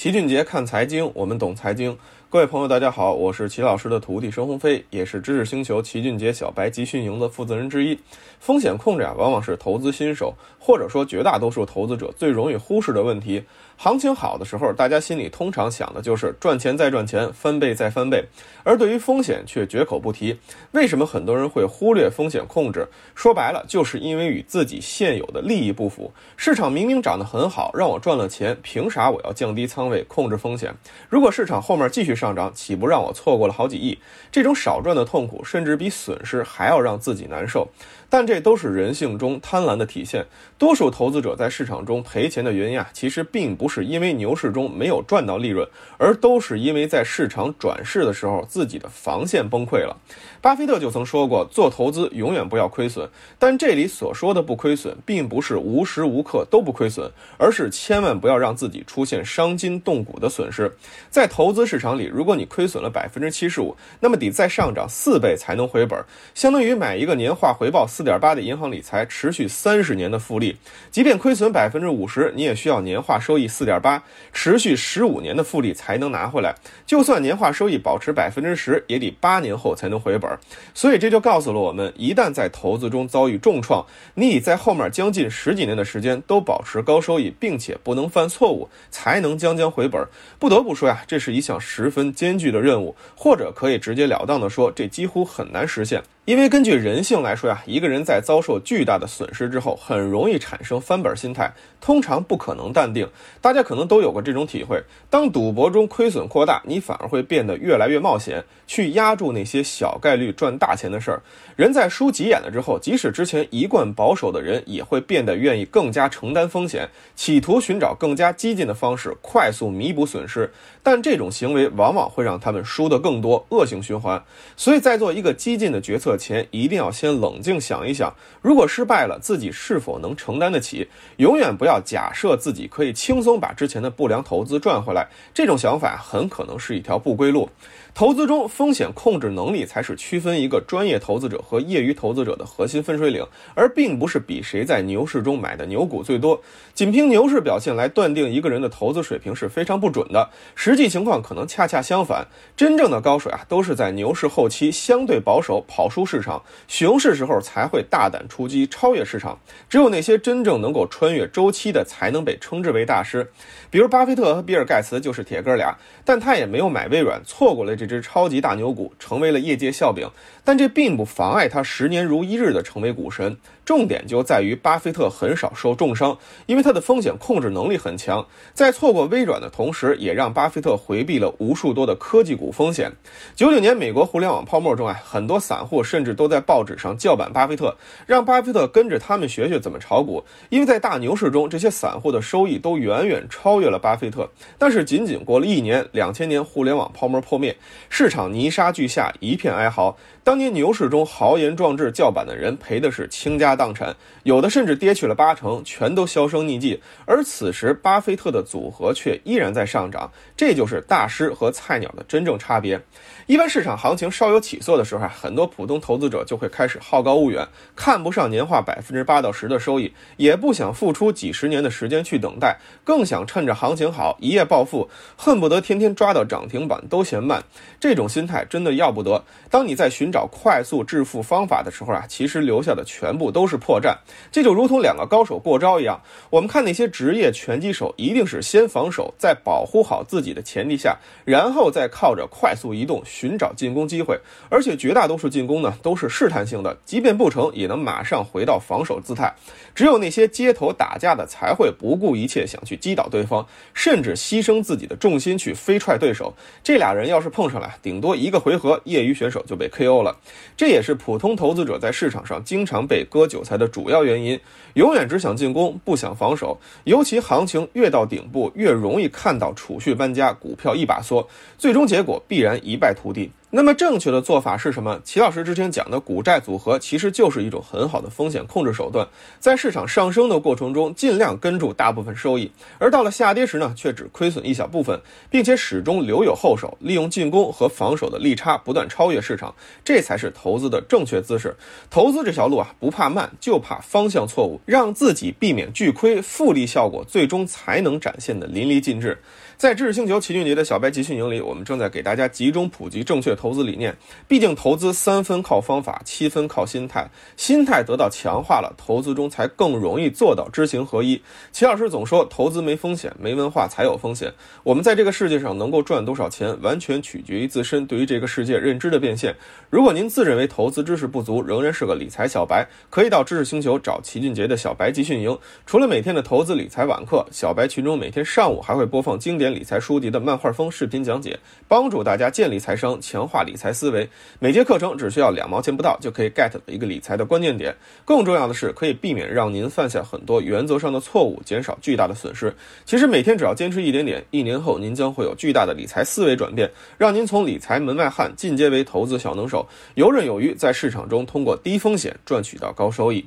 齐俊杰看财经，我们懂财经。各位朋友，大家好，我是齐老师的徒弟申鸿飞，也是知识星球齐俊杰小白集训营的负责人之一。风险控制啊，往往是投资新手或者说绝大多数投资者最容易忽视的问题。行情好的时候，大家心里通常想的就是赚钱再赚钱，翻倍再翻倍，而对于风险却绝口不提。为什么很多人会忽略风险控制？说白了，就是因为与自己现有的利益不符。市场明明涨得很好，让我赚了钱，凭啥我要降低仓位控制风险？如果市场后面继续上涨，岂不让我错过了好几亿？这种少赚的痛苦，甚至比损失还要让自己难受。但这都是人性中贪婪的体现。多数投资者在市场中赔钱的原因啊，其实并不是因为牛市中没有赚到利润，而都是因为在市场转势的时候，自己的防线崩溃了。巴菲特就曾说过，做投资永远不要亏损。但这里所说的不亏损，并不是无时无刻都不亏损，而是千万不要让自己出现伤筋动骨的损失。在投资市场里，如果你亏损了百分之七十五，那么得再上涨四倍才能回本，相当于买一个年化回报四点八的银行理财，持续三十年的复利。即便亏损百分之五十，你也需要年化收益四点八，持续十五年的复利才能拿回来。就算年化收益保持百分之十，也得八年后才能回本。所以这就告诉了我们，一旦在投资中遭遇重创，你得在后面将近十几年的时间都保持高收益，并且不能犯错误，才能将将回本。不得不说呀，这是一项十分艰巨的任务，或者可以直截了当的说，这几乎很难实现。因为根据人性来说呀，一个人在遭受巨大的损失之后，很容易产生翻本心态，通常不可能淡定。大家可能都有过这种体会：当赌博中亏损扩大，你反而会变得越来越冒险，去压住那些小概率赚大钱的事儿。人在输急眼了之后，即使之前一贯保守的人，也会变得愿意更加承担风险，企图寻找更加激进的方式，快速弥补损失。但这种行为往往会让他们输得更多，恶性循环。所以在做一个激进的决策。前一定要先冷静想一想，如果失败了，自己是否能承担得起？永远不要假设自己可以轻松把之前的不良投资赚回来，这种想法很可能是一条不归路。投资中风险控制能力才是区分一个专业投资者和业余投资者的核心分水岭，而并不是比谁在牛市中买的牛股最多。仅凭牛市表现来断定一个人的投资水平是非常不准的，实际情况可能恰恰相反。真正的高手啊，都是在牛市后期相对保守，跑输市场，熊市时候才会大胆出击，超越市场。只有那些真正能够穿越周期的，才能被称之为大师。比如巴菲特和比尔盖茨就是铁哥俩，但他也没有买微软，错过了。这只超级大牛股成为了业界笑柄，但这并不妨碍他十年如一日的成为股神。重点就在于巴菲特很少受重伤，因为他的风险控制能力很强。在错过微软的同时，也让巴菲特回避了无数多的科技股风险。九九年美国互联网泡沫中啊，很多散户甚至都在报纸上叫板巴菲特，让巴菲特跟着他们学学怎么炒股。因为在大牛市中，这些散户的收益都远远超越了巴菲特。但是仅仅过了一年，两千年互联网泡沫破灭，市场泥沙俱下，一片哀嚎。当年牛市中豪言壮志叫板的人赔的是倾家荡产，有的甚至跌去了八成，全都销声匿迹。而此时，巴菲特的组合却依然在上涨，这就是大师和菜鸟的真正差别。一般市场行情稍有起色的时候，很多普通投资者就会开始好高骛远，看不上年化百分之八到十的收益，也不想付出几十年的时间去等待，更想趁着行情好一夜暴富，恨不得天天抓到涨停板都嫌慢。这种心态真的要不得。当你在寻找快速致富方法的时候啊，其实留下的全部都是破绽。这就如同两个高手过招一样，我们看那些职业拳击手，一定是先防守，在保护好自己的前提下，然后再靠着快速移动寻找进攻机会。而且绝大多数进攻呢都是试探性的，即便不成，也能马上回到防守姿态。只有那些街头打架的，才会不顾一切想去击倒对方，甚至牺牲自己的重心去飞踹对手。这俩人要是碰上来，顶多一个回合，业余选手。就被 KO 了，这也是普通投资者在市场上经常被割韭菜的主要原因。永远只想进攻，不想防守，尤其行情越到顶部，越容易看到储蓄搬家，股票一把缩，最终结果必然一败涂地。那么正确的做法是什么？齐老师之前讲的股债组合其实就是一种很好的风险控制手段，在市场上升的过程中，尽量跟住大部分收益，而到了下跌时呢，却只亏损一小部分，并且始终留有后手，利用进攻和防守的利差不断超越市场，这才是投资的正确姿势。投资这条路啊，不怕慢，就怕方向错误，让自己避免巨亏，复利效果最终才能展现的淋漓尽致。在知识星球齐俊杰的小白集训营里，我们正在给大家集中普及正确投资理念。毕竟投资三分靠方法，七分靠心态。心态得到强化了，投资中才更容易做到知行合一。齐老师总说，投资没风险，没文化才有风险。我们在这个世界上能够赚多少钱，完全取决于自身对于这个世界认知的变现。如果您自认为投资知识不足，仍然是个理财小白，可以到知识星球找齐俊杰的小白集训营。除了每天的投资理财晚课，小白群中每天上午还会播放经典。理财书籍的漫画风视频讲解，帮助大家建立财商，强化理财思维。每节课程只需要两毛钱不到，就可以 get 一个理财的关键点。更重要的是，可以避免让您犯下很多原则上的错误，减少巨大的损失。其实每天只要坚持一点点，一年后您将会有巨大的理财思维转变，让您从理财门外汉进阶为投资小能手，游刃有余，在市场中通过低风险赚取到高收益。